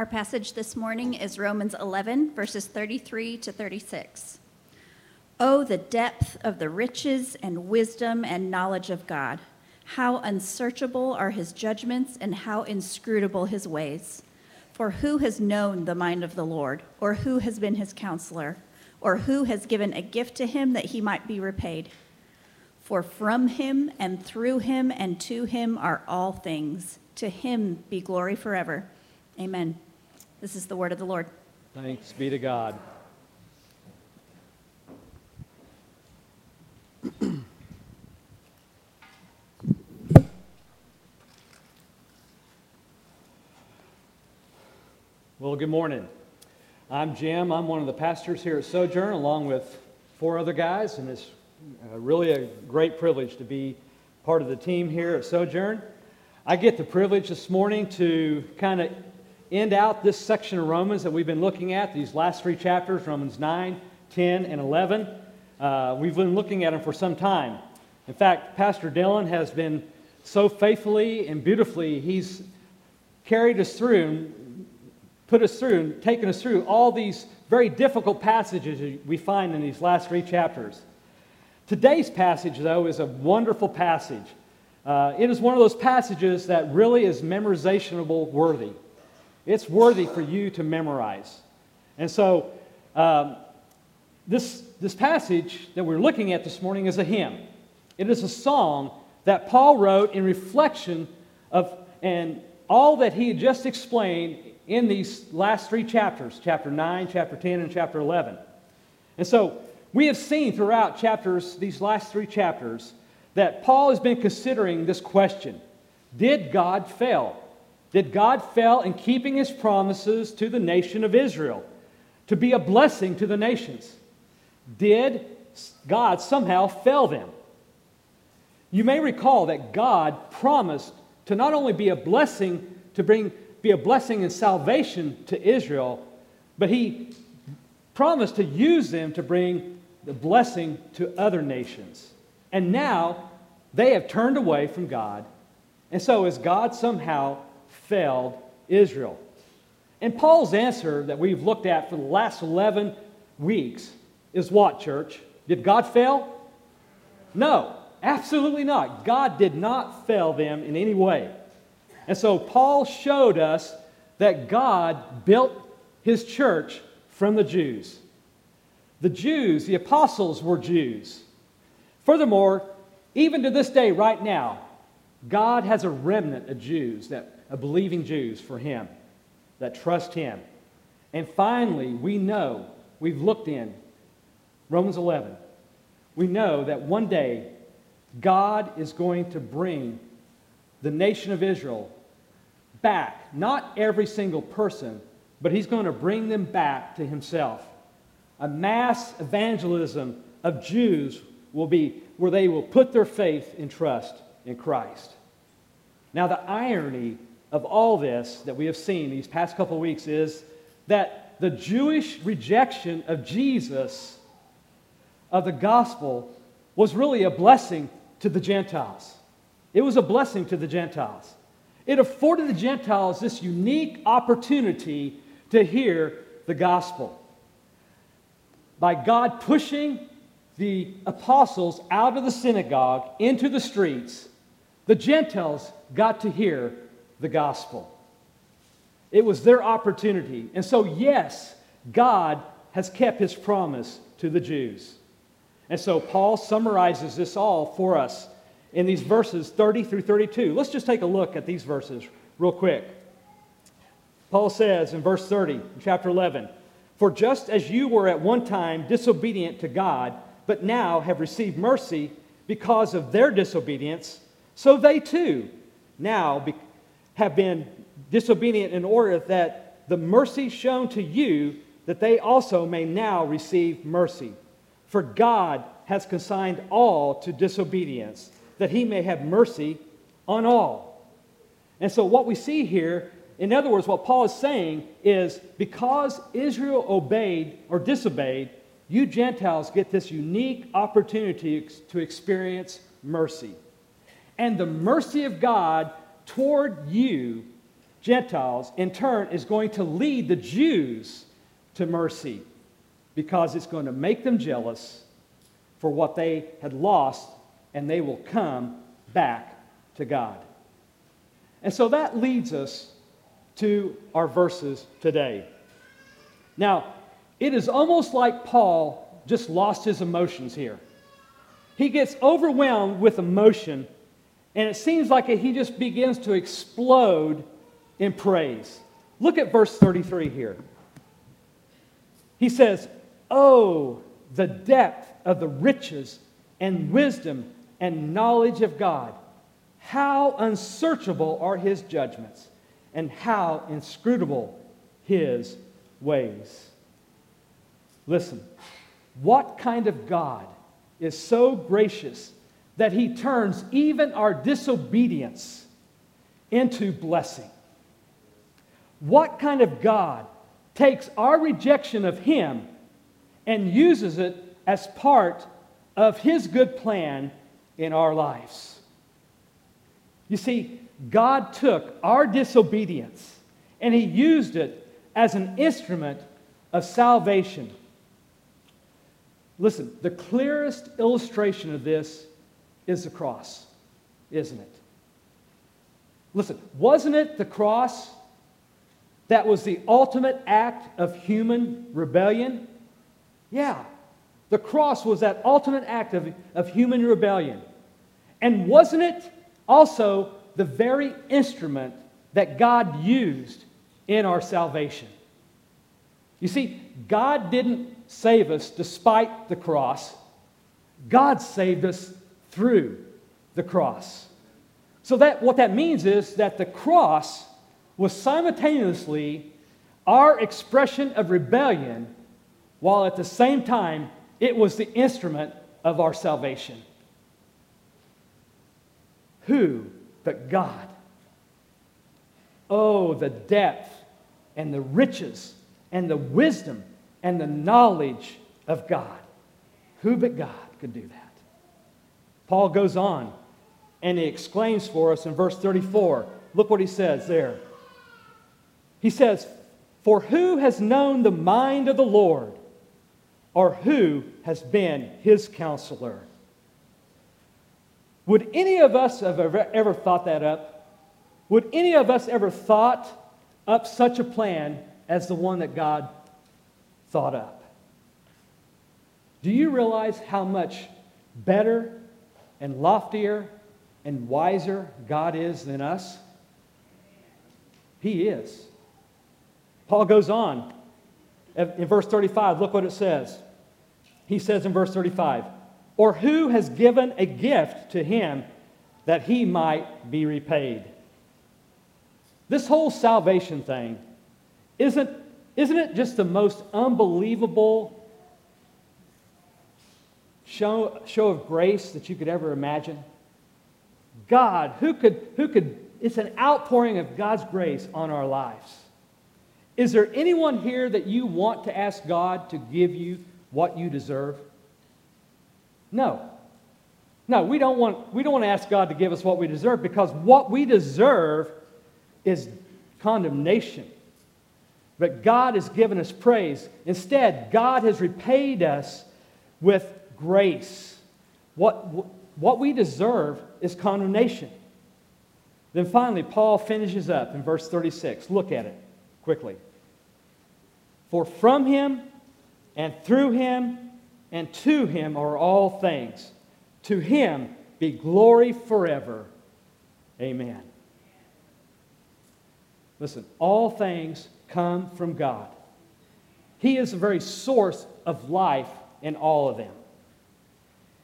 Our passage this morning is Romans 11, verses 33 to 36. Oh, the depth of the riches and wisdom and knowledge of God! How unsearchable are his judgments and how inscrutable his ways! For who has known the mind of the Lord, or who has been his counselor, or who has given a gift to him that he might be repaid? For from him and through him and to him are all things. To him be glory forever. Amen. This is the word of the Lord. Thanks be to God. well, good morning. I'm Jim. I'm one of the pastors here at Sojourn, along with four other guys, and it's uh, really a great privilege to be part of the team here at Sojourn. I get the privilege this morning to kind of end out this section of Romans that we've been looking at, these last three chapters Romans 9, 10, and 11. Uh, we've been looking at them for some time. In fact, Pastor Dylan has been so faithfully and beautifully, he's carried us through and put us through and taken us through all these very difficult passages we find in these last three chapters. Today's passage, though, is a wonderful passage. Uh, it is one of those passages that really is memorizationable worthy. It's worthy for you to memorize. And so, um, this, this passage that we're looking at this morning is a hymn. It is a song that Paul wrote in reflection of and all that he had just explained in these last three chapters chapter 9, chapter 10, and chapter 11. And so, we have seen throughout chapters, these last three chapters, that Paul has been considering this question Did God fail? Did God fail in keeping his promises to the nation of Israel to be a blessing to the nations? Did God somehow fail them? You may recall that God promised to not only be a blessing to bring be a blessing and salvation to Israel, but he promised to use them to bring the blessing to other nations. And now they have turned away from God. And so has God somehow failed Israel? And Paul's answer that we've looked at for the last 11 weeks is what, church? Did God fail? No, absolutely not. God did not fail them in any way. And so Paul showed us that God built his church from the Jews. The Jews, the apostles, were Jews. Furthermore, even to this day, right now, God has a remnant of Jews, that, of believing Jews for Him, that trust Him. And finally, we know, we've looked in Romans 11, we know that one day God is going to bring the nation of Israel back. Not every single person, but He's going to bring them back to Himself a mass evangelism of Jews will be where they will put their faith and trust in Christ. Now, the irony of all this that we have seen these past couple weeks is that the Jewish rejection of Jesus, of the gospel, was really a blessing to the Gentiles. It was a blessing to the Gentiles. It afforded the Gentiles this unique opportunity to hear the gospel by God pushing the apostles out of the synagogue into the streets, the Gentiles got to hear the gospel. It was their opportunity. And so, yes, God has kept his promise to the Jews. And so, Paul summarizes this all for us in these verses 30 through 32. Let's just take a look at these verses real quick. Paul says in verse 30, chapter 11, for just as you were at one time disobedient to God, but now have received mercy because of their disobedience, so they too now have been disobedient in order that the mercy shown to you that they also may now receive mercy. For God has consigned all to disobedience, that he may have mercy on all. And so, what we see here in other words, what Paul is saying is because Israel obeyed or disobeyed, you Gentiles get this unique opportunity to experience mercy. And the mercy of God toward you Gentiles, in turn, is going to lead the Jews to mercy because it's going to make them jealous for what they had lost and they will come back to God. And so that leads us to our verses today. Now, it is almost like Paul just lost his emotions here. He gets overwhelmed with emotion, and it seems like he just begins to explode in praise. Look at verse 33 here. He says, Oh, the depth of the riches and wisdom and knowledge of God. How unsearchable are his judgments, and how inscrutable his ways. Listen, what kind of God is so gracious that he turns even our disobedience into blessing? What kind of God takes our rejection of him and uses it as part of his good plan in our lives? You see, God took our disobedience and he used it as an instrument of salvation Listen, the clearest illustration of this is the cross, isn't it? Listen, wasn't it the cross that was the ultimate act of human rebellion? Yeah, the cross was that ultimate act of, of human rebellion. And wasn't it also the very instrument that God used in our salvation? You see, God didn't save us despite the cross, God saved us through the cross. So that what that means is that the cross was simultaneously our expression of rebellion while at the same time it was the instrument of our salvation. Who but God? Oh, the depth and the riches and the wisdom and the knowledge of God. Who but God could do that? Paul goes on and he exclaims for us in verse 34. Look what he says there. He says, For who has known the mind of the Lord, or who has been his counselor? Would any of us have ever, ever thought that up? Would any of us ever thought up such a plan as the one that God thought up. Do you realize how much better and loftier and wiser God is than us? He is. Paul goes on in verse 35. Look what it says. He says in verse 35, Or who has given a gift to him that he might be repaid? This whole salvation thing isn't isn't it just the most unbelievable show, show of grace that you could ever imagine? God, who could, who could, it's an outpouring of God's grace on our lives. Is there anyone here that you want to ask God to give you what you deserve? No. No, we don't want, we don't want to ask God to give us what we deserve because what we deserve is condemnation. But God has given us praise. Instead, God has repaid us with grace. What, what we deserve is condemnation. Then finally, Paul finishes up in verse 36. Look at it quickly. For from him and through him and to him are all things. To him be glory forever. Amen. Listen, all things come from God. He is the very source of life in all of them.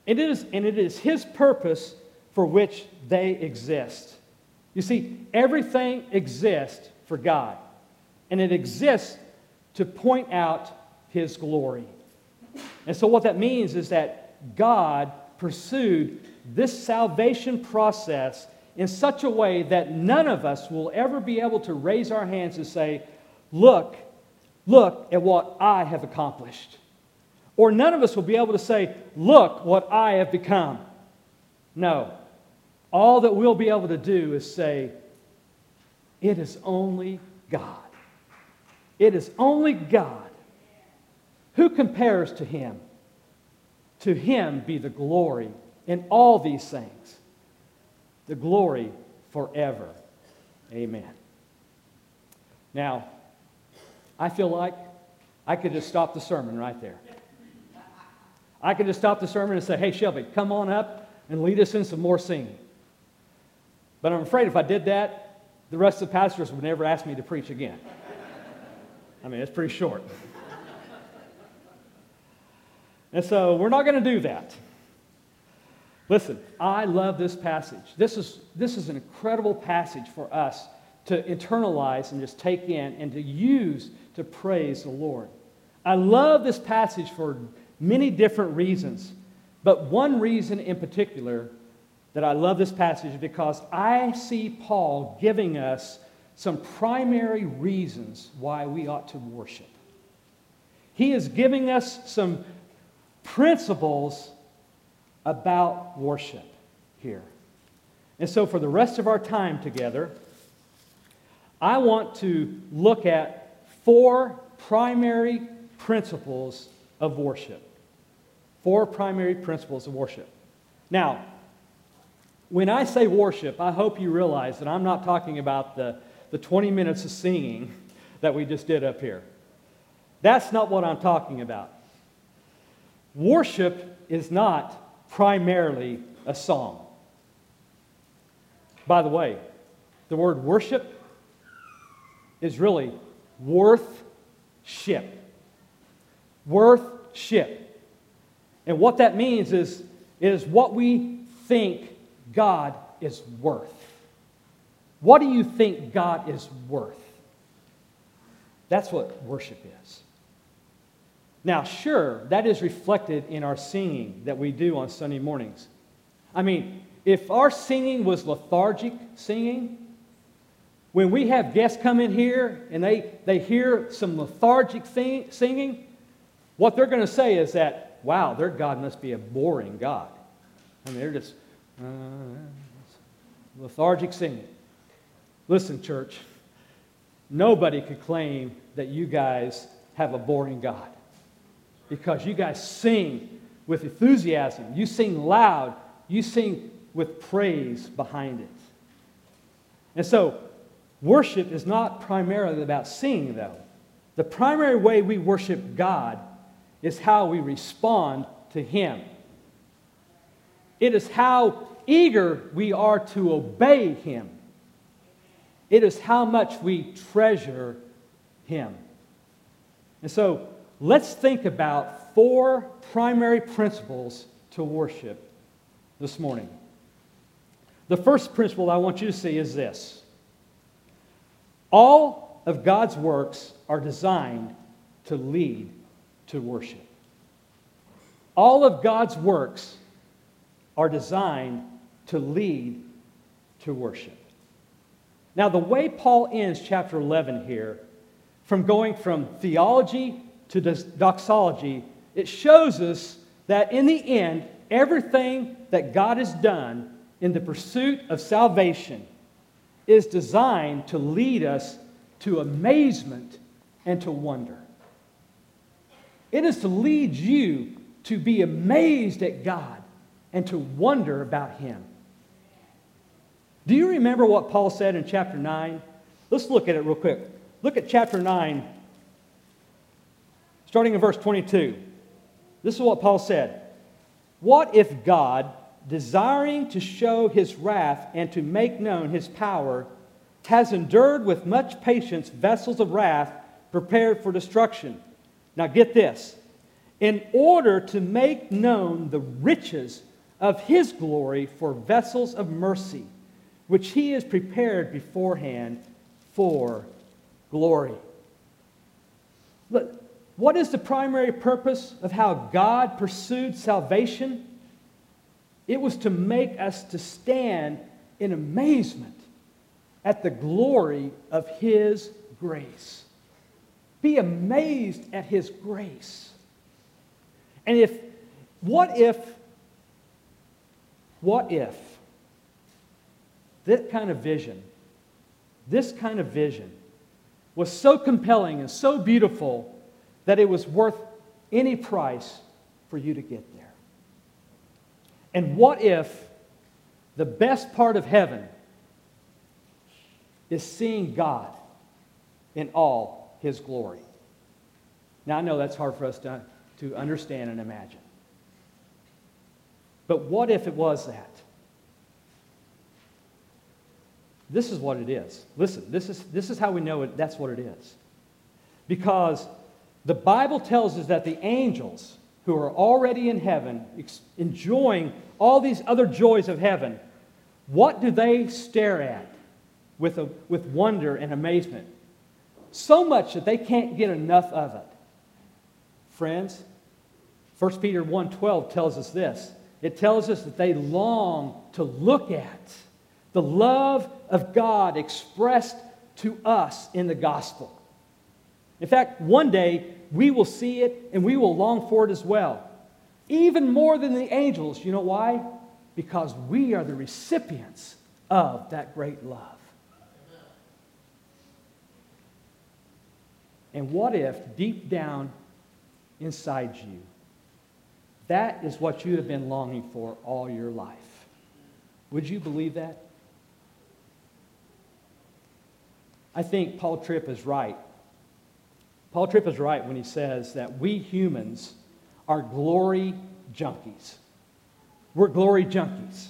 It is, and it is His purpose for which they exist. You see, everything exists for God, and it exists to point out His glory. And so, what that means is that God pursued this salvation process in such a way that none of us will ever be able to raise our hands and say, Look, look at what I have accomplished. Or none of us will be able to say, Look what I have become. No. All that we'll be able to do is say, It is only God. It is only God. Who compares to him? To him be the glory in all these things, the glory forever. Amen. Now, I feel like I could just stop the sermon right there. I could just stop the sermon and say, hey, Shelby, come on up and lead us in some more singing. But I'm afraid if I did that, the rest of the pastors would never ask me to preach again. I mean, it's pretty short. and so we're not going to do that. Listen, I love this passage. This is, this is an incredible passage for us to internalize and just take in and to use to praise the Lord. I love this passage for many different reasons, but one reason in particular that I love this passage is because I see Paul giving us some primary reasons why we ought to worship. He is giving us some principles about worship here. And so, for the rest of our time together, I want to look at four primary principles of worship. Four primary principles of worship. Now, when I say worship, I hope you realize that I'm not talking about the, the 20 minutes of singing that we just did up here. That's not what I'm talking about. Worship is not primarily a song. By the way, the word worship is really worth ship. Worth ship. And what that means is, is what we think God is worth. What do you think God is worth? That's what worship is. Now, sure, that is reflected in our singing that we do on Sunday mornings. I mean, if our singing was lethargic singing, when we have guests come in here and they, they hear some lethargic singing, what they're going to say is that, wow, their God must be a boring God. I mean, they're just uh, lethargic singing. Listen, church, nobody could claim that you guys have a boring God because you guys sing with enthusiasm. You sing loud. You sing with praise behind it. And so, worship is not primarily about singing, though. The primary way we worship God is how we respond to Him. It is how eager we are to obey Him. It is how much we treasure Him. And so, let's think about four primary principles to worship this morning. The first principle I want you to see is this all of God's works are designed to lead to worship. All of God's works are designed to lead to worship. Now, the way Paul ends chapter 11 here, from going from theology to doxology, it shows us that in the end, everything that God has done in the pursuit of salvation is designed to lead us to amazement and to wonder. It is to lead you to be amazed at God and to wonder about Him. Do you remember what Paul said in chapter 9? Let's look at it real quick. Look at chapter 9, starting in verse 22. This is what Paul said What if God, desiring to show his wrath and to make known his power, has endured with much patience vessels of wrath prepared for destruction? Now get this in order to make known the riches of his glory for vessels of mercy, which he has prepared beforehand for glory. Look, what is the primary purpose of how God pursued salvation? It was to make us to stand in amazement at the glory of his grace. Be amazed at his grace. And if what if what if that kind of vision this kind of vision was so compelling and so beautiful that it was worth any price for you to get there? And what if the best part of heaven is seeing God in all his glory? Now, I know that's hard for us to, to understand and imagine. But what if it was that? This is what it is. Listen, this is, this is how we know it, that's what it is. Because the Bible tells us that the angels who are already in heaven, ex- enjoying all these other joys of heaven, what do they stare at with, a, with wonder and amazement? So much that they can't get enough of it. Friends, 1 Peter 1:12 tells us this. It tells us that they long to look at the love of God expressed to us in the gospel. In fact, one day we will see it and we will long for it as well. Even more than the angels. You know why? Because we are the recipients of that great love. And what if, deep down inside you, that is what you have been longing for all your life? Would you believe that? I think Paul Tripp is right. Paul Tripp is right when he says that we humans are glory junkies. We're glory junkies.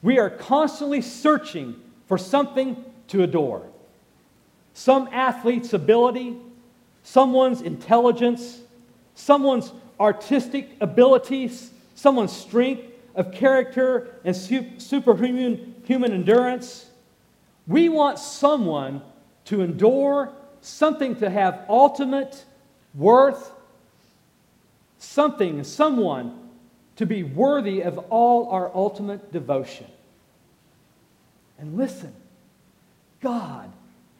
We are constantly searching for something to adore. Some athlete's ability, someone's intelligence, someone's artistic abilities, someone's strength of character and superhuman human endurance. We want someone to endure, something to have ultimate worth, something, someone to be worthy of all our ultimate devotion. And listen, God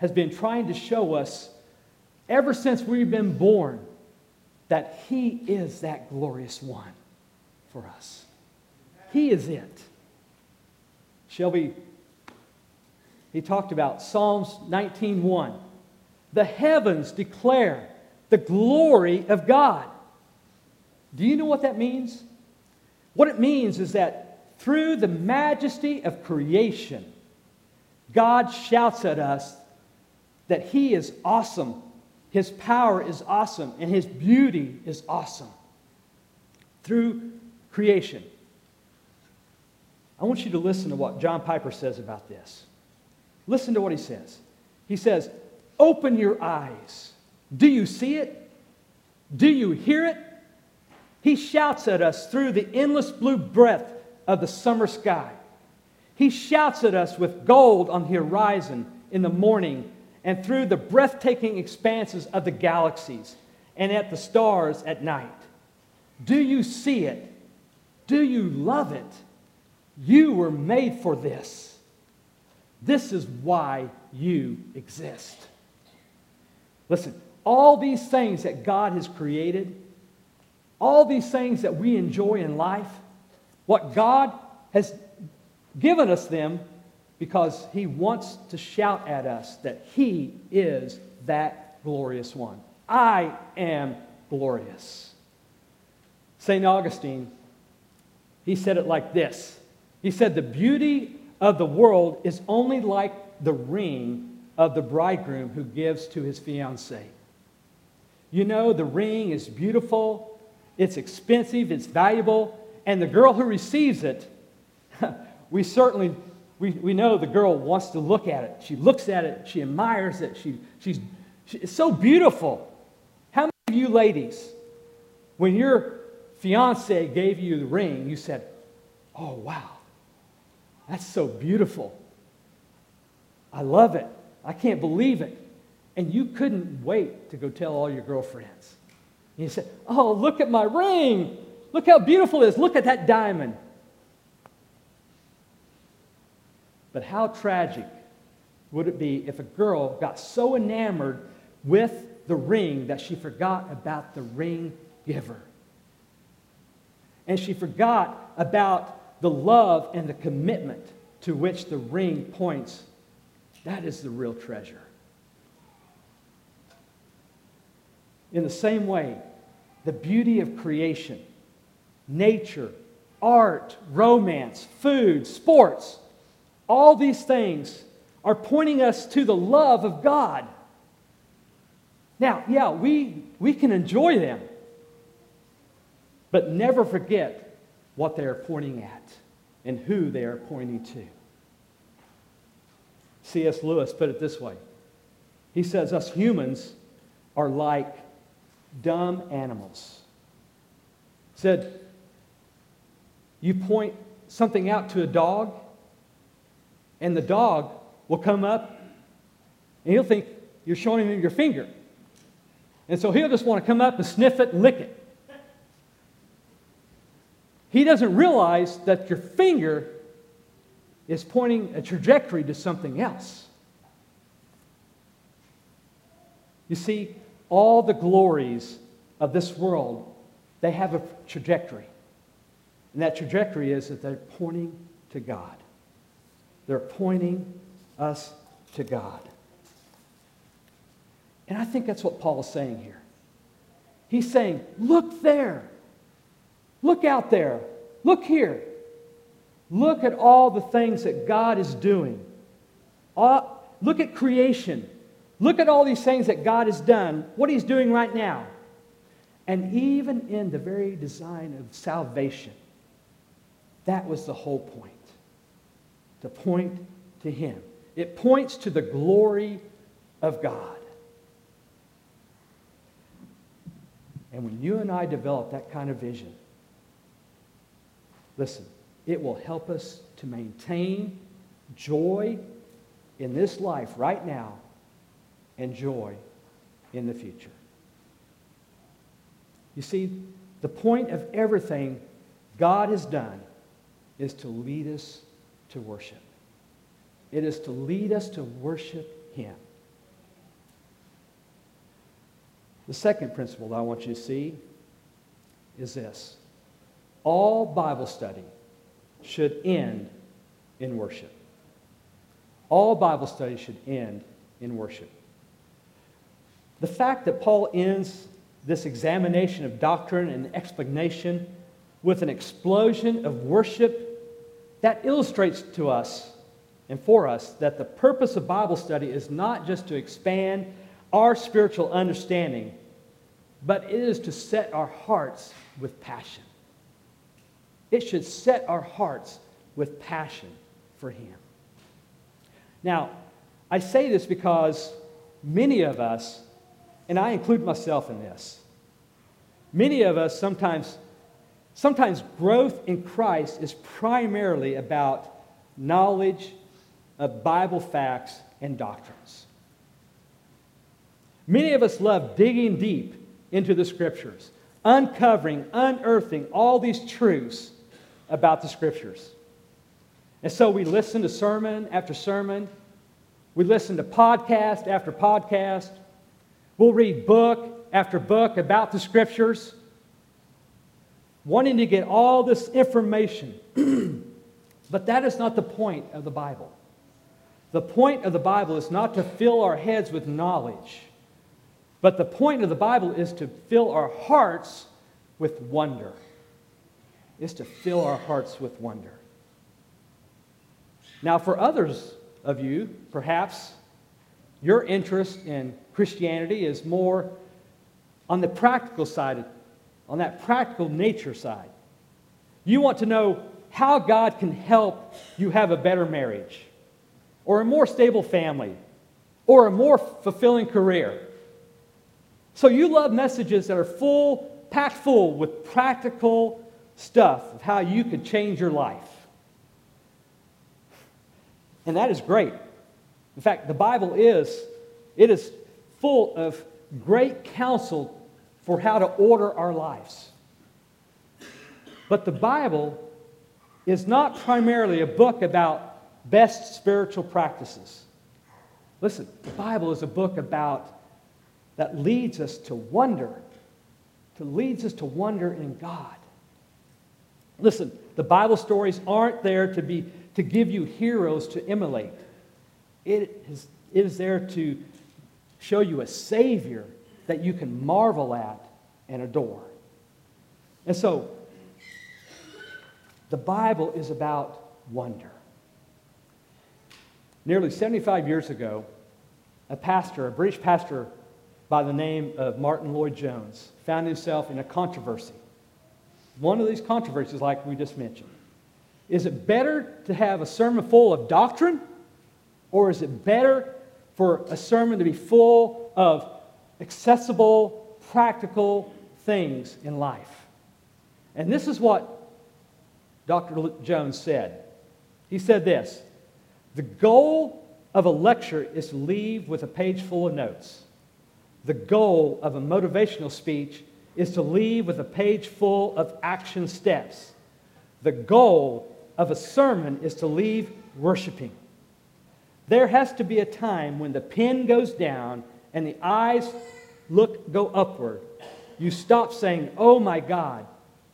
has been trying to show us ever since we've been born that He is that glorious one for us. He is it. Shelby he talked about Psalms 19:1. The heavens declare the glory of God. Do you know what that means? What it means is that through the majesty of creation, God shouts at us that He is awesome, His power is awesome, and His beauty is awesome. Through creation. I want you to listen to what John Piper says about this. Listen to what he says. He says, Open your eyes. Do you see it? Do you hear it? He shouts at us through the endless blue breadth of the summer sky. He shouts at us with gold on the horizon in the morning and through the breathtaking expanses of the galaxies and at the stars at night. Do you see it? Do you love it? You were made for this. This is why you exist. Listen, all these things that God has created, all these things that we enjoy in life, what God has given us them because He wants to shout at us that He is that glorious one. I am glorious. St. Augustine, he said it like this He said, The beauty of the world is only like the ring of the bridegroom who gives to his fiancee. You know, the ring is beautiful, it's expensive, it's valuable, and the girl who receives it, we certainly we, we know the girl wants to look at it. She looks at it, she admires it, she, she's she, it's so beautiful. How many of you ladies, when your fiance gave you the ring, you said, Oh, wow, that's so beautiful. I love it. I can't believe it. And you couldn't wait to go tell all your girlfriends. And you said, Oh, look at my ring. Look how beautiful it is. Look at that diamond. But how tragic would it be if a girl got so enamored with the ring that she forgot about the ring giver? And she forgot about the love and the commitment to which the ring points That is the real treasure. In the same way, the beauty of creation, nature, art, romance, food, sports, all these things are pointing us to the love of God. Now, yeah, we, we can enjoy them, but never forget what they are pointing at and who they are pointing to. C.S. Lewis put it this way He says, Us humans are like dumb animals. Said, you point something out to a dog, and the dog will come up and he'll think you're showing him your finger. And so he'll just want to come up and sniff it and lick it. He doesn't realize that your finger is pointing a trajectory to something else. You see, all the glories of this world, they have a trajectory. And that trajectory is that they're pointing to God. They're pointing us to God. And I think that's what Paul is saying here. He's saying, look there. Look out there. Look here. Look at all the things that God is doing. Uh, look at creation. Look at all these things that God has done, what He's doing right now. And even in the very design of salvation, that was the whole point to point to Him. It points to the glory of God. And when you and I develop that kind of vision, listen, it will help us to maintain joy in this life right now and joy in the future. You see, the point of everything God has done is to lead us to worship. It is to lead us to worship Him. The second principle that I want you to see is this all Bible study should end in worship. All Bible study should end in worship. The fact that Paul ends this examination of doctrine and explanation with an explosion of worship, that illustrates to us and for us that the purpose of Bible study is not just to expand our spiritual understanding, but it is to set our hearts with passion. It should set our hearts with passion for Him. Now, I say this because many of us, and I include myself in this, many of us sometimes, sometimes growth in Christ is primarily about knowledge of Bible facts and doctrines. Many of us love digging deep into the scriptures, uncovering, unearthing all these truths about the scriptures. And so we listen to sermon after sermon. We listen to podcast after podcast. We'll read book after book about the scriptures, wanting to get all this information. but that is not the point of the Bible. The point of the Bible is not to fill our heads with knowledge, but the point of the Bible is to fill our hearts with wonder is to fill our hearts with wonder. Now, for others of you, perhaps your interest in Christianity is more on the practical side, on that practical nature side. You want to know how God can help you have a better marriage, or a more stable family, or a more fulfilling career. So you love messages that are full, packed full with practical stuff of how you could change your life. And that is great. In fact, the Bible is it is full of great counsel for how to order our lives. But the Bible is not primarily a book about best spiritual practices. Listen, the Bible is a book about that leads us to wonder, to leads us to wonder in God. Listen, the Bible stories aren't there to, be, to give you heroes to emulate. It is, it is there to show you a Savior that you can marvel at and adore. And so, the Bible is about wonder. Nearly 75 years ago, a pastor, a British pastor by the name of Martyn Lloyd-Jones, found himself in a controversy. One of these controversies, like we just mentioned. Is it better to have a sermon full of doctrine, or is it better for a sermon to be full of accessible, practical things in life? And this is what Dr. Jones said. He said this The goal of a lecture is to leave with a page full of notes. The goal of a motivational speech is to leave with a page full of action steps. The goal of a sermon is to leave worshiping. There has to be a time when the pen goes down and the eyes look go upward. You stop saying, "Oh my God,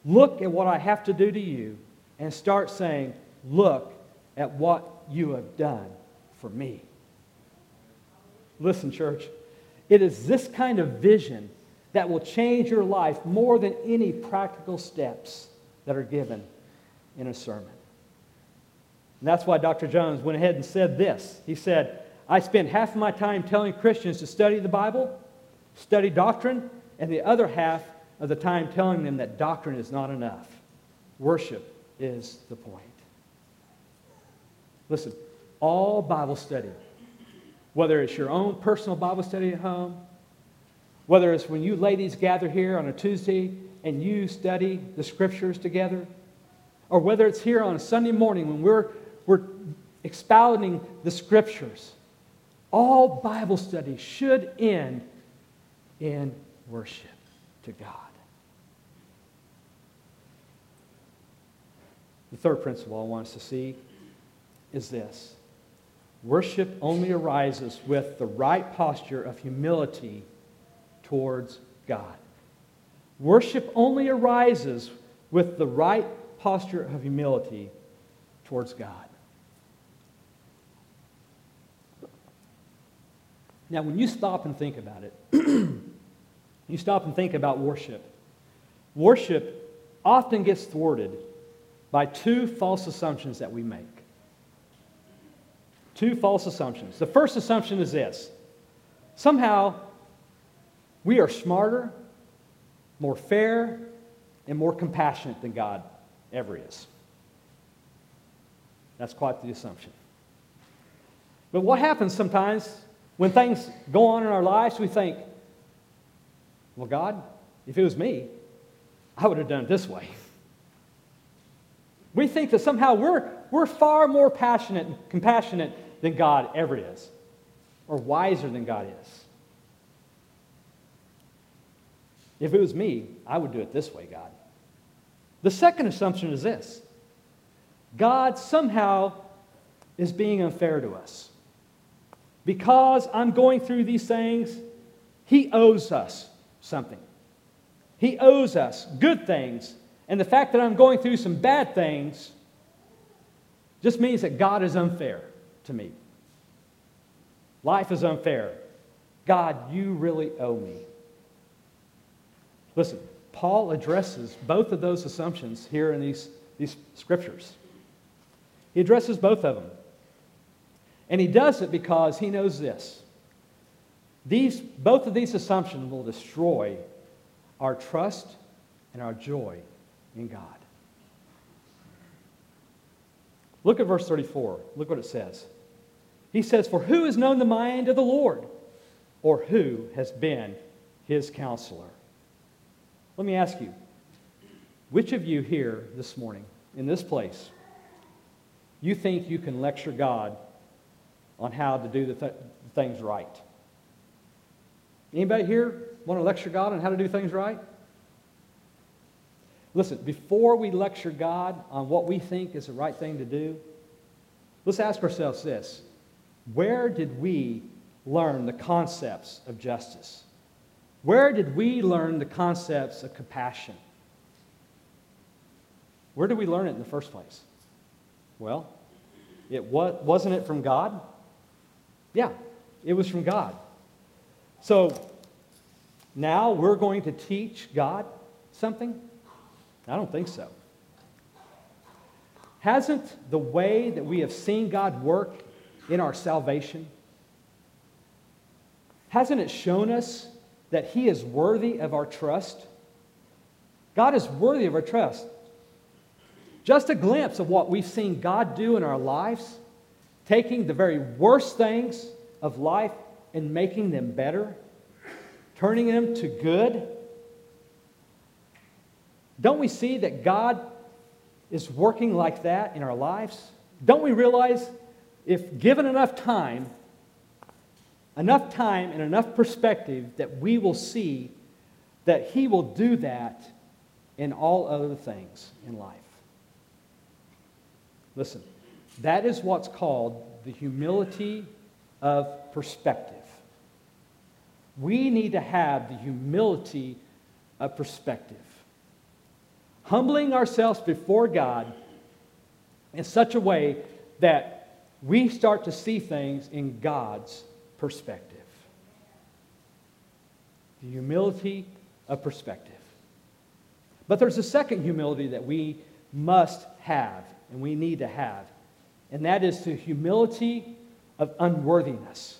look at what I have to do to you," and start saying, "Look at what you have done for me." Listen, church, it is this kind of vision that will change your life more than any practical steps that are given in a sermon. And that's why Dr. Jones went ahead and said this. He said, I spend half of my time telling Christians to study the Bible, study doctrine, and the other half of the time telling them that doctrine is not enough. Worship is the point. Listen, all Bible study, whether it's your own personal Bible study at home, whether it's when you ladies gather here on a Tuesday and you study the scriptures together, or whether it's here on a Sunday morning when we're we're expounding the scriptures. All Bible study should end in worship to God. The third principle I want us to see is this worship only arises with the right posture of humility towards God. Worship only arises with the right posture of humility towards God. Now, when you stop and think about it, you stop and think about worship. Worship often gets thwarted by two false assumptions that we make. Two false assumptions. The first assumption is this somehow we are smarter, more fair, and more compassionate than God ever is. That's quite the assumption. But what happens sometimes when things go on in our lives, we think, well, God, if it was me, I would have done it this way. We think that somehow we're, we're far more passionate and compassionate than God ever is, or wiser than God is. If it was me, I would do it this way, God. The second assumption is this God somehow is being unfair to us because I'm going through these things, He owes us something. He owes us good things. And the fact that I'm going through some bad things just means that God is unfair to me. Life is unfair. God, you really owe me. Listen, Paul addresses both of those assumptions here in these, these scriptures. He addresses both of them. And he does it because he knows this. These, both of these assumptions will destroy our trust and our joy in God. Look at verse 34. Look what it says. He says, For who has known the mind of the Lord? Or who has been his counselor? Let me ask you, which of you here this morning, in this place, you think you can lecture God on how to do the th- things right. Anybody here want to lecture God on how to do things right? Listen, before we lecture God on what we think is the right thing to do, let's ask ourselves this Where did we learn the concepts of justice? Where did we learn the concepts of compassion? Where did we learn it in the first place? Well, it was, wasn't it from God? Yeah, it was from God. So now we're going to teach God something? I don't think so. Hasn't the way that we have seen God work in our salvation, hasn't it shown us that He is worthy of our trust? God is worthy of our trust. Just a glimpse of what we've seen God do in our lives, taking the very worst things of life and making them better, turning them to good. Don't we see that God is working like that in our lives? Don't we realize if given enough time, enough time and enough perspective, that we will see that He will do that in all other things in life? Listen, that is what's called the humility of perspective. We need to have the humility of perspective humbling ourselves before God in such a way that we start to see things in God's perspective. The humility of perspective. But there's a second humility that we must have and we need to have, and that is the humility of unworthiness.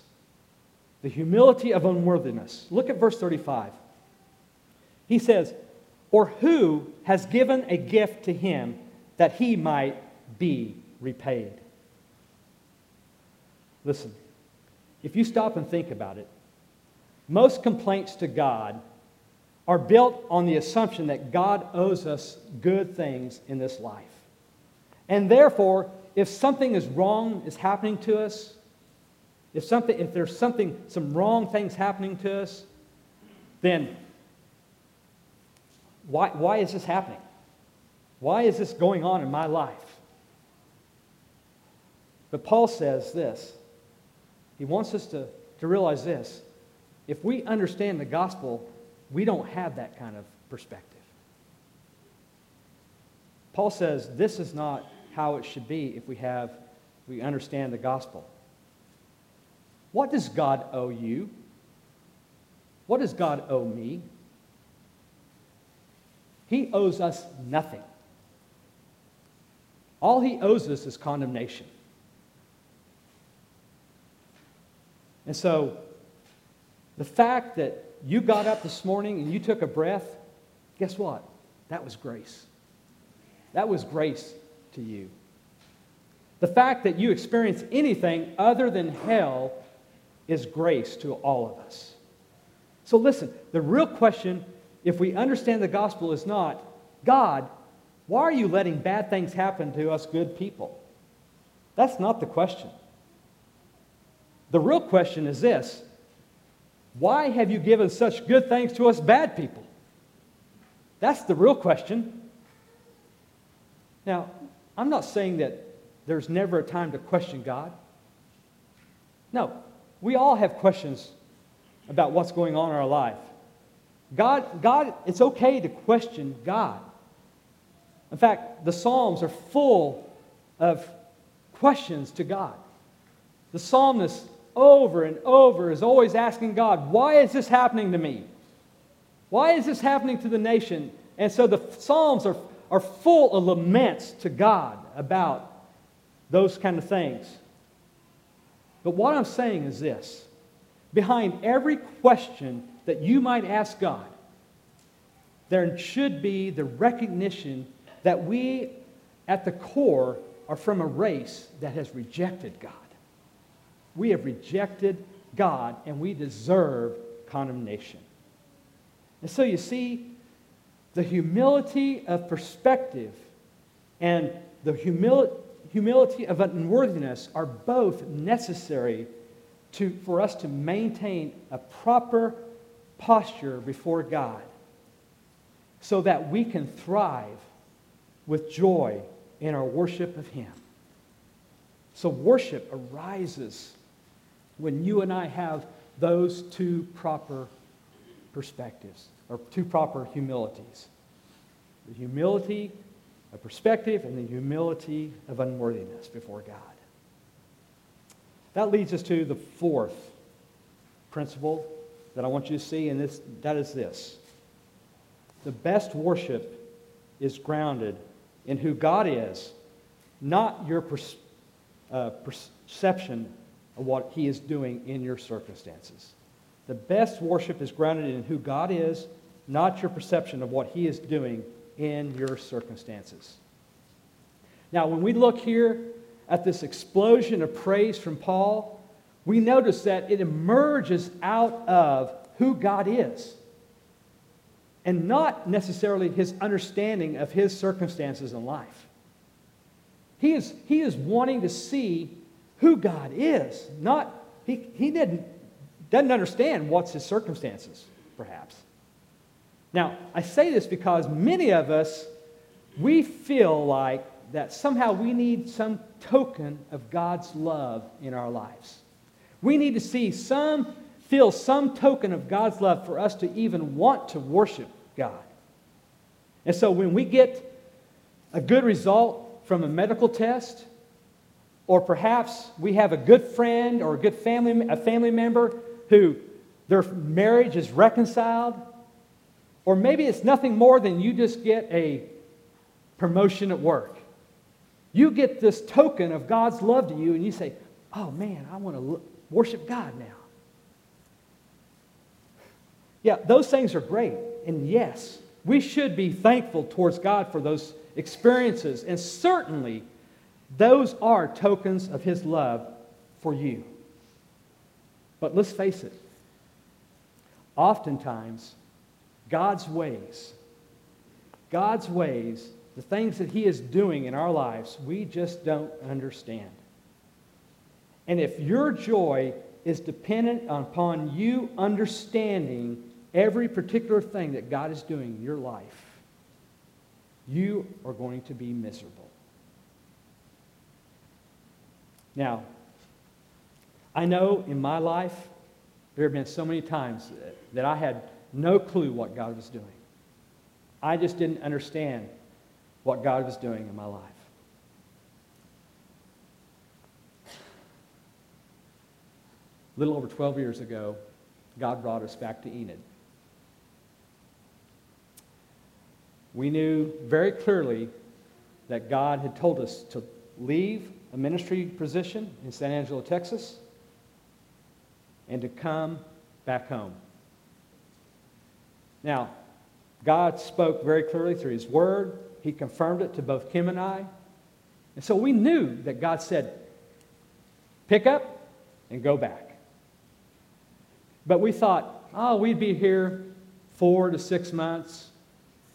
The humility of unworthiness. Look at verse 35. He says, or who has given a gift to him that he might be repaid? Listen, if you stop and think about it, most complaints to God are built on the assumption that God owes us good things in this life. And therefore, if something is wrong is happening to us, if something if there's something some wrong things happening to us, then why, why is this happening? Why is this going on in my life? But Paul says this. He wants us to, to realize this. If we understand the gospel, we don't have that kind of perspective. Paul says this is not how it should be if we have we understand the gospel. What does God owe you? What does God owe me? He owes us nothing. All he owes us is condemnation. And so, the fact that you got up this morning and you took a breath, guess what? That was grace. That was grace to you. The fact that you experience anything other than hell is grace to all of us. So, listen, the real question if we understand the gospel is not, God, why are you letting bad things happen to us good people? That's not the question. The real question is this why have you given such good things to us bad people? That's the real question. Now, I'm not saying that there's never a time to question God. No, we all have questions about what's going on in our life. God, God, it's okay to question God. In fact, the Psalms are full of questions to God. The psalmist over and over is always asking God, why is this happening to me? Why is this happening to the nation? And so the Psalms are, are full of laments to God about those kind of things. But what I'm saying is this behind every question that you might ask God, there should be the recognition that we, at the core, are from a race that has rejected God. We have rejected God and we deserve condemnation. And so you see, the humility of perspective and the humil- humility of unworthiness are both necessary to, for us to maintain a proper posture before God so that we can thrive with joy in our worship of Him. So, worship arises when you and I have those two proper perspectives, or two proper humilities the humility of perspective and the humility of unworthiness before God. that leads us to the fourth principle that I want you to see, and this, that is this. The best worship is grounded in who God is, not your per, uh, perception of what He is doing in your circumstances. The best worship is grounded in who God is, not your perception of what He is doing in your circumstances. Now, when we look here at this explosion of praise from Paul, we notice that it emerges out of who God is and not necessarily his understanding of his circumstances in life. He is, he is wanting to see who God is, not, he, he didn't, doesn't understand what's his circumstances, perhaps. Now, I say this because many of us, we feel like that somehow we need some token of God's love in our lives. We need to see some, feel some token of God's love for us to even want to worship God. And so when we get a good result from a medical test, or perhaps we have a good friend or a good family, a family member who their marriage is reconciled, or maybe it's nothing more than you just get a promotion at work. You get this token of God's love to you, and you say, Oh man, I want to worship God now. Yeah, those things are great. And yes, we should be thankful towards God for those experiences. And certainly, those are tokens of His love for you. But let's face it, oftentimes, God's ways, God's ways the things that He is doing in our lives, we just don't understand. And if your joy is dependent upon you understanding every particular thing that God is doing in your life, you are going to be miserable. Now, I know in my life, there have been so many times that I had no clue what God was doing. I just didn't understand what God was doing in my life. A little over 12 years ago, God brought us back to Enid. We knew very clearly that God had told us to leave a ministry position in San Angelo, Texas, and to come back home. Now, God spoke very clearly through His Word, he confirmed it to both Kim and I. And so we knew that God said, pick up and go back. But we thought, oh, we'd be here four to six months.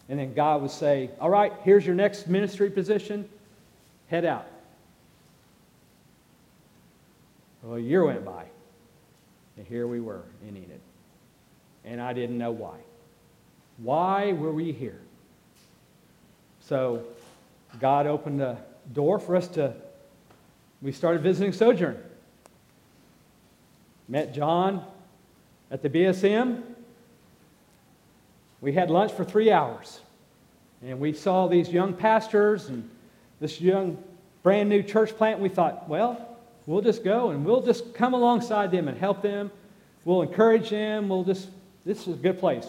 And then God would say, all right, here's your next ministry position. Head out. Well, a year went by. And here we were in Enid. And I didn't know why. Why were we here? So God opened a door for us to, we started visiting Sojourn. Met John at the BSM. We had lunch for three hours. And we saw these young pastors and this young, brand new church plant. We thought, well, we'll just go and we'll just come alongside them and help them. We'll encourage them. We'll just, this is a good place.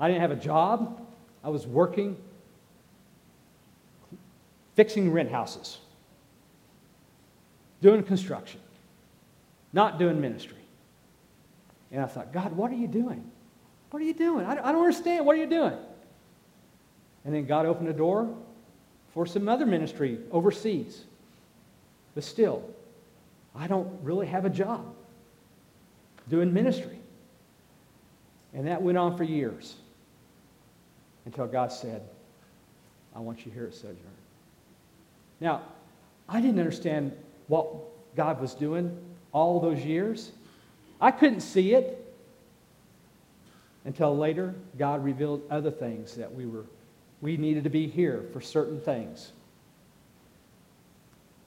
I didn't have a job. I was working fixing rent houses, doing construction, not doing ministry. And I thought, God, what are you doing? What are you doing? I don't understand. What are you doing? And then God opened a door for some other ministry overseas. But still, I don't really have a job doing ministry. And that went on for years until God said, I want you here at Sojourn. Now, I didn't understand what God was doing all those years. I couldn't see it until later God revealed other things that we were we needed to be here for certain things.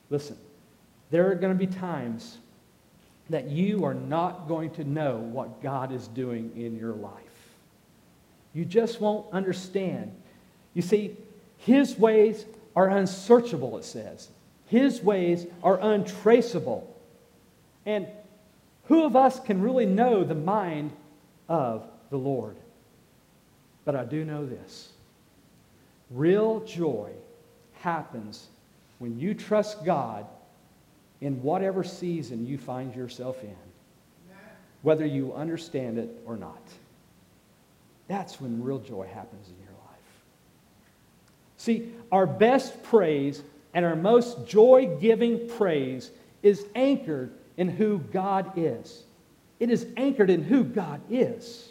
Listen, there are going to be times that you are not going to know what God is doing in your life. You just won't understand. You see, his ways are unsearchable, it says. His ways are untraceable. And who of us can really know the mind of the Lord? But I do know this real joy happens when you trust God in whatever season you find yourself in, whether you understand it or not. That's when real joy happens in your life. See, our best praise and our most joy giving praise is anchored in who God is. It is anchored in who God is,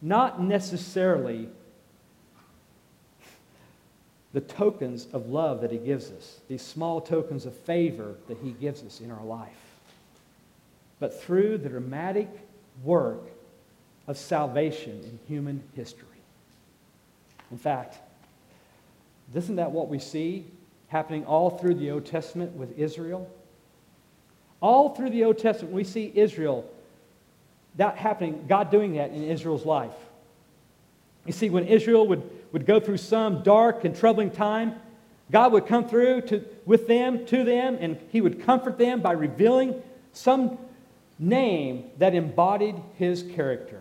not necessarily the tokens of love that He gives us, these small tokens of favor that He gives us in our life, but through the dramatic work of salvation in human history. In fact, isn't that what we see happening all through the Old Testament with Israel? All through the Old Testament, we see Israel, that happening, God doing that in Israel's life. You see, when Israel would, would go through some dark and troubling time, God would come through to, with them, to them, and He would comfort them by revealing some name that embodied His character.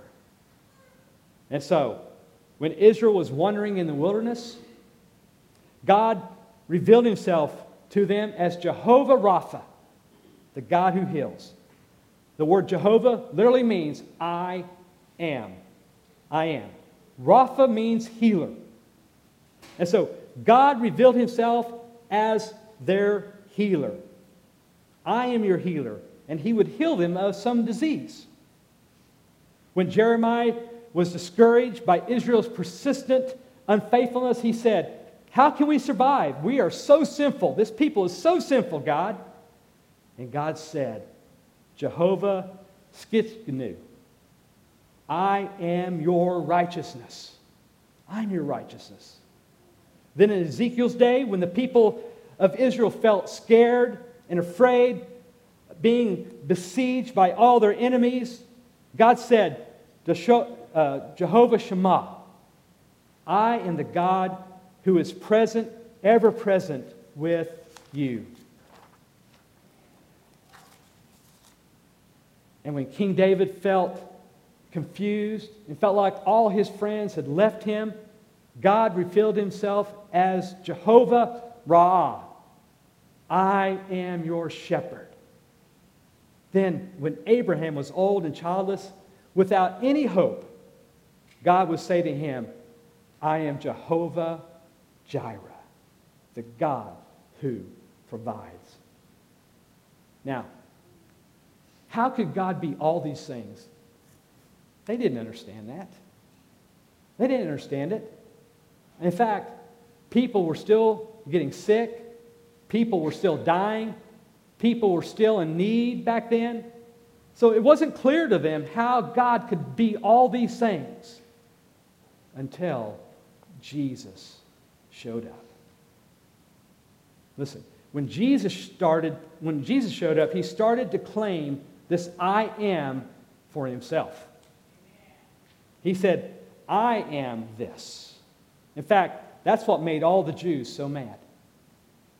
And so, when Israel was wandering in the wilderness, God revealed Himself to them as Jehovah Rapha, the God who heals. The word Jehovah literally means I am. I am. Rapha means healer. And so God revealed himself as their healer. I am your healer. And he would heal them of some disease. When Jeremiah was discouraged by Israel's persistent unfaithfulness, he said, How can we survive? We are so sinful. This people is so sinful, God. And God said, Jehovah Tsidkenu, I am your righteousness. I'm your righteousness. Then in Ezekiel's day, when the people of Israel felt scared and afraid, being besieged by all their enemies, God said, uh, Jehovah Shammah, I am the God who is present, ever present with you. And when King David felt confused and felt like all his friends had left him, God revealed himself as Jehovah Ra. I am your shepherd. Then, when Abraham was old and childless, without any hope, God would say to him, I am Jehovah Jireh, the God who provides. Now, how could God be all these things they didn't understand that. They didn't understand it. In fact, people were still getting sick, people were still dying, people were still in need back then. So it wasn't clear to them how God could be all these things until Jesus showed up. Listen, when Jesus started, when Jesus showed up, he started to claim this I am for himself. He said, I am this. In fact, that's what made all the Jews so mad.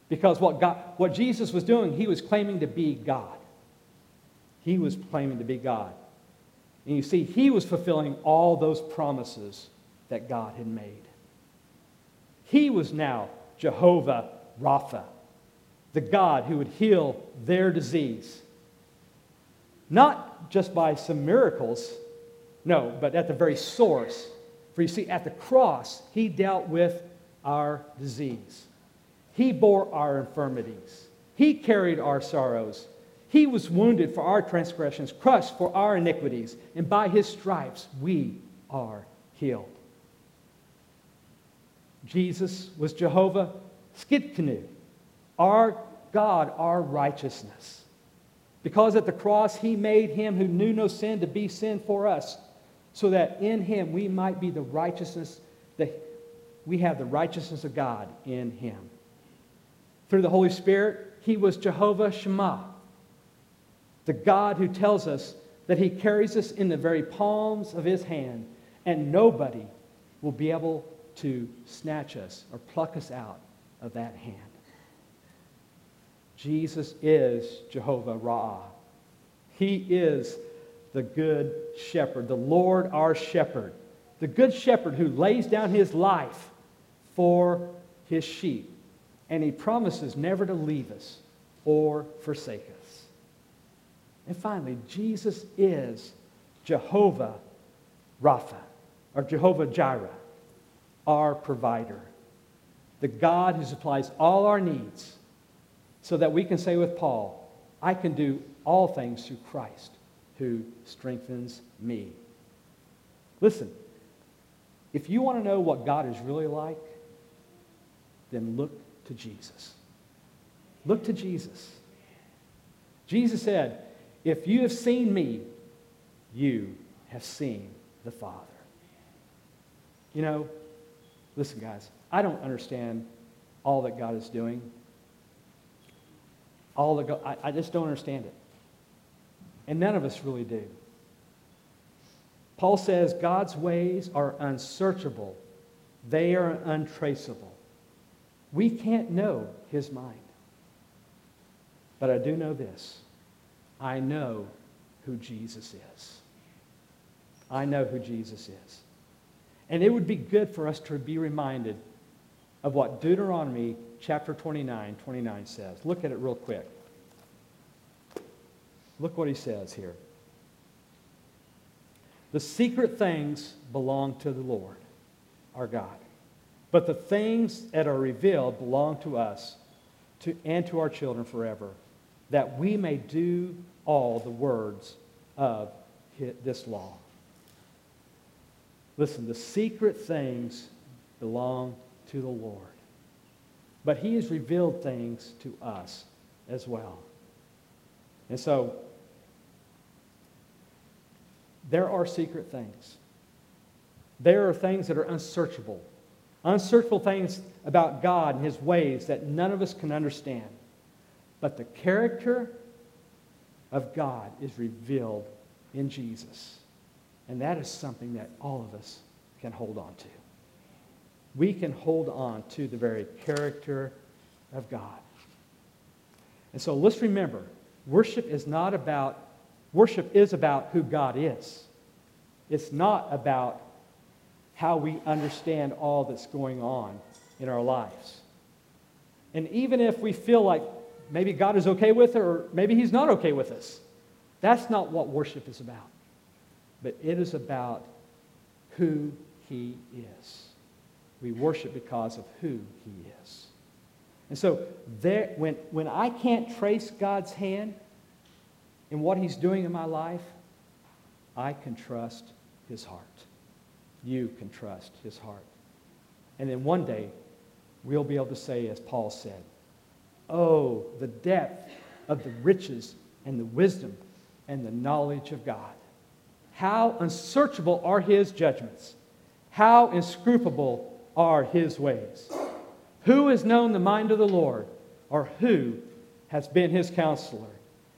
Because what, God, what Jesus was doing, he was claiming to be God. He was claiming to be God. And you see, he was fulfilling all those promises that God had made. He was now Jehovah Rapha, the God who would heal their disease. Not just by some miracles, no, but at the very source. For you see, at the cross, he dealt with our disease. He bore our infirmities. He carried our sorrows. He was wounded for our transgressions, crushed for our iniquities, and by his stripes we are healed. Jesus was Jehovah Tsidkenu, our God, our righteousness. Because at the cross he made him who knew no sin to be sin for us so that in him we might be the righteousness that we have the righteousness of God in him. Through the Holy Spirit, he was Jehovah Shammah, the God who tells us that he carries us in the very palms of his hand, and nobody will be able to snatch us or pluck us out of that hand. Jesus is Jehovah Ra'ah, He is the good shepherd, the Lord our shepherd, the good shepherd who lays down his life for his sheep. And he promises never to leave us or forsake us. And finally, Jesus is Jehovah Rapha, or Jehovah Jireh, our provider, the God who supplies all our needs, so that we can say with Paul, I can do all things through Christ who strengthens me. Listen, if you want to know what God is really like, then look to Jesus. Look to Jesus. Jesus said, If you have seen me, you have seen the Father. You know, listen, guys, I don't understand all that God is doing. All that God, I, I just don't understand it. And none of us really do. Paul says God's ways are unsearchable, they are untraceable. We can't know his mind. But I do know this I know who Jesus is. I know who Jesus is. And it would be good for us to be reminded of what Deuteronomy chapter 29, 29 says. Look at it real quick. Look what he says here. The secret things belong to the Lord, our God. But the things that are revealed belong to us to, and to our children forever, that we may do all the words of this law. Listen, the secret things belong to the Lord. But He has revealed things to us as well. And so, there are secret things. There are things that are unsearchable. Unsearchable things about God and His ways that none of us can understand. But the character of God is revealed in Jesus. And that is something that all of us can hold on to. We can hold on to the very character of God. And so let's remember worship is not about, worship is about who God is. It's not about how we understand all that's going on in our lives. And even if we feel like maybe God is okay with it or maybe He's not okay with us, that's not what worship is about but it is about who he is. We worship because of who he is. And so there, when, when I can't trace God's hand in what he's doing in my life, I can trust his heart. You can trust his heart. And then one day, we'll be able to say, as Paul said, Oh, the depth of the riches and the wisdom and the knowledge of God. How unsearchable are his judgments? How inscrutable are his ways? Who has known the mind of the Lord, or who has been his counselor?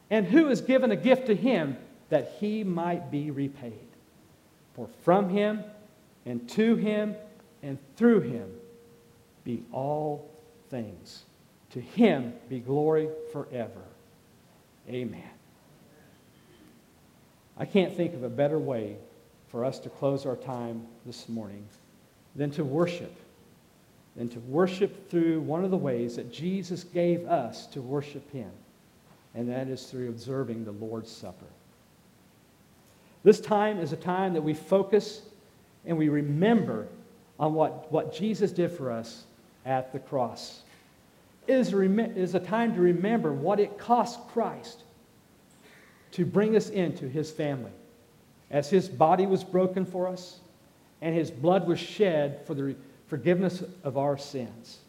And who has given a gift to him that he might be repaid? For from him, and to him, and through him be all things. To him be glory forever. Amen. I can't think of a better way for us to close our time this morning than to worship, than to worship through one of the ways that Jesus gave us to worship Him, and that is through observing the Lord's Supper. This time is a time that we focus and we remember on what, what Jesus did for us at the cross. It is a, is a time to remember what it cost Christ to bring us into his family. As his body was broken for us and his blood was shed for the forgiveness of our sins.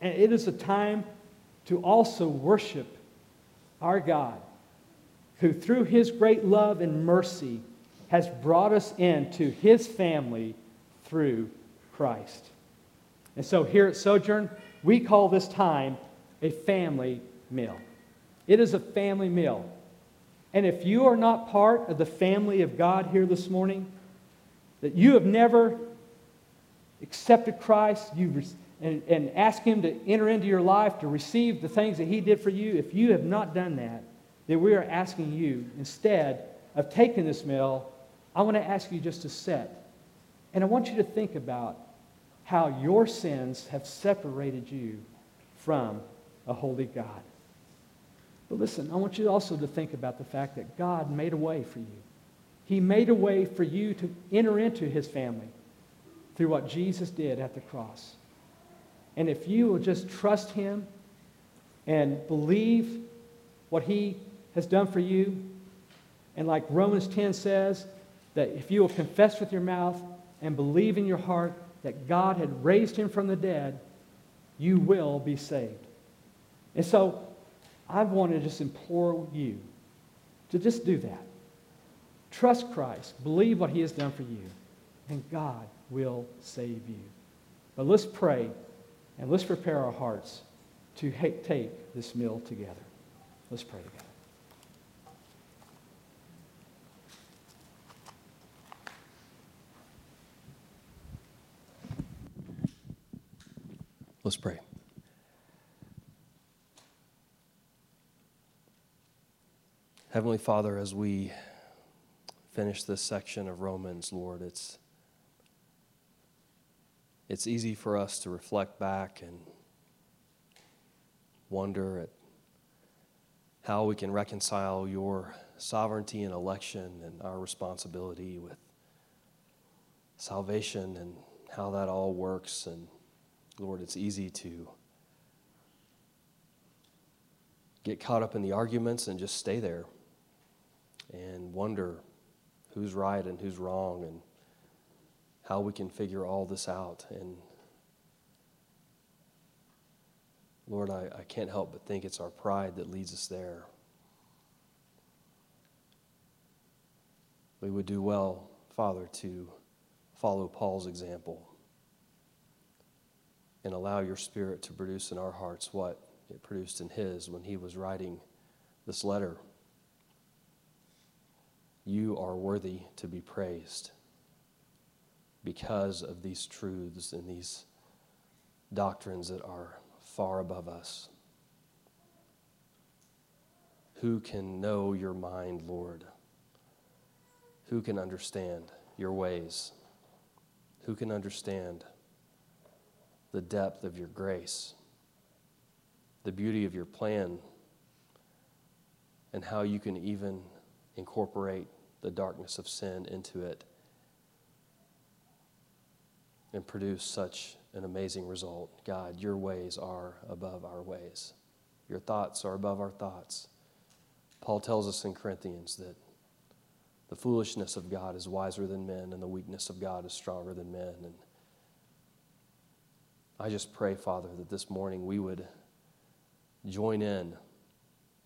And it is a time to also worship our God, who through his great love and mercy has brought us into his family through Christ. And so here at Sojourn, we call this time a family meal. It is a family meal. And if you are not part of the family of God here this morning, that you have never accepted Christ you and, and asked Him to enter into your life to receive the things that He did for you, if you have not done that, then we are asking you, instead of taking this meal, I want to ask you just to sit. And I want you to think about how your sins have separated you from a holy God. But listen, I want you also to think about the fact that God made a way for you. He made a way for you to enter into his family through what Jesus did at the cross. And if you will just trust him and believe what he has done for you, and like Romans 10 says, that if you will confess with your mouth and believe in your heart that God had raised him from the dead, you will be saved. And so I want to just implore you to just do that. Trust Christ, believe what he has done for you, and God will save you. But let's pray and let's prepare our hearts to take this meal together. Let's pray together. Let's pray. Heavenly Father, as we finish this section of Romans, Lord, it's it's easy for us to reflect back and wonder at how we can reconcile your sovereignty and election and our responsibility with salvation and how that all works. And Lord, it's easy to get caught up in the arguments and just stay there and wonder who's right and who's wrong and how we can figure all this out. And Lord, I, I can't help but think it's our pride that leads us there. We would do well, Father, to follow Paul's example and allow your Spirit to produce in our hearts what it produced in his when he was writing this letter. You are worthy to be praised because of these truths and these doctrines that are far above us. Who can know your mind, Lord? Who can understand your ways? Who can understand the depth of your grace, the beauty of your plan, and how you can even incorporate the darkness of sin into it and produce such an amazing result. God, your ways are above our ways, your thoughts are above our thoughts. Paul tells us in Corinthians that the foolishness of God is wiser than men, and the weakness of God is stronger than men. And I just pray, Father, that this morning we would join in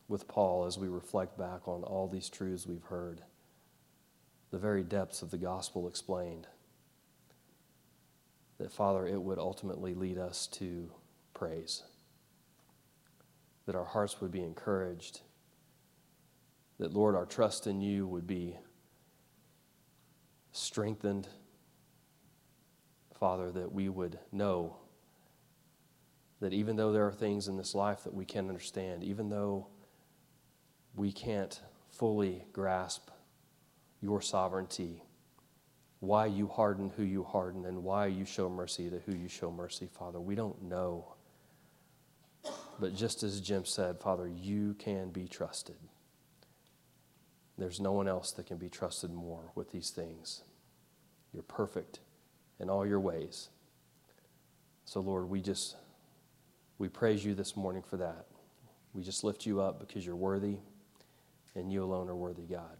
with Paul as we reflect back on all these truths we've heard the very depths of the gospel explained. That, Father, it would ultimately lead us to praise. That our hearts would be encouraged. That, Lord, our trust in you would be strengthened. Father, that we would know that even though there are things in this life that we can't understand, even though we can't fully grasp your sovereignty, why you harden who you harden, and why you show mercy to who you show mercy, Father. We don't know. But just as Jim said, Father, you can be trusted. There's no one else that can be trusted more with these things. You're perfect in all your ways. So, Lord, we just we praise you this morning for that. We just lift you up because you're worthy and you alone are worthy, God.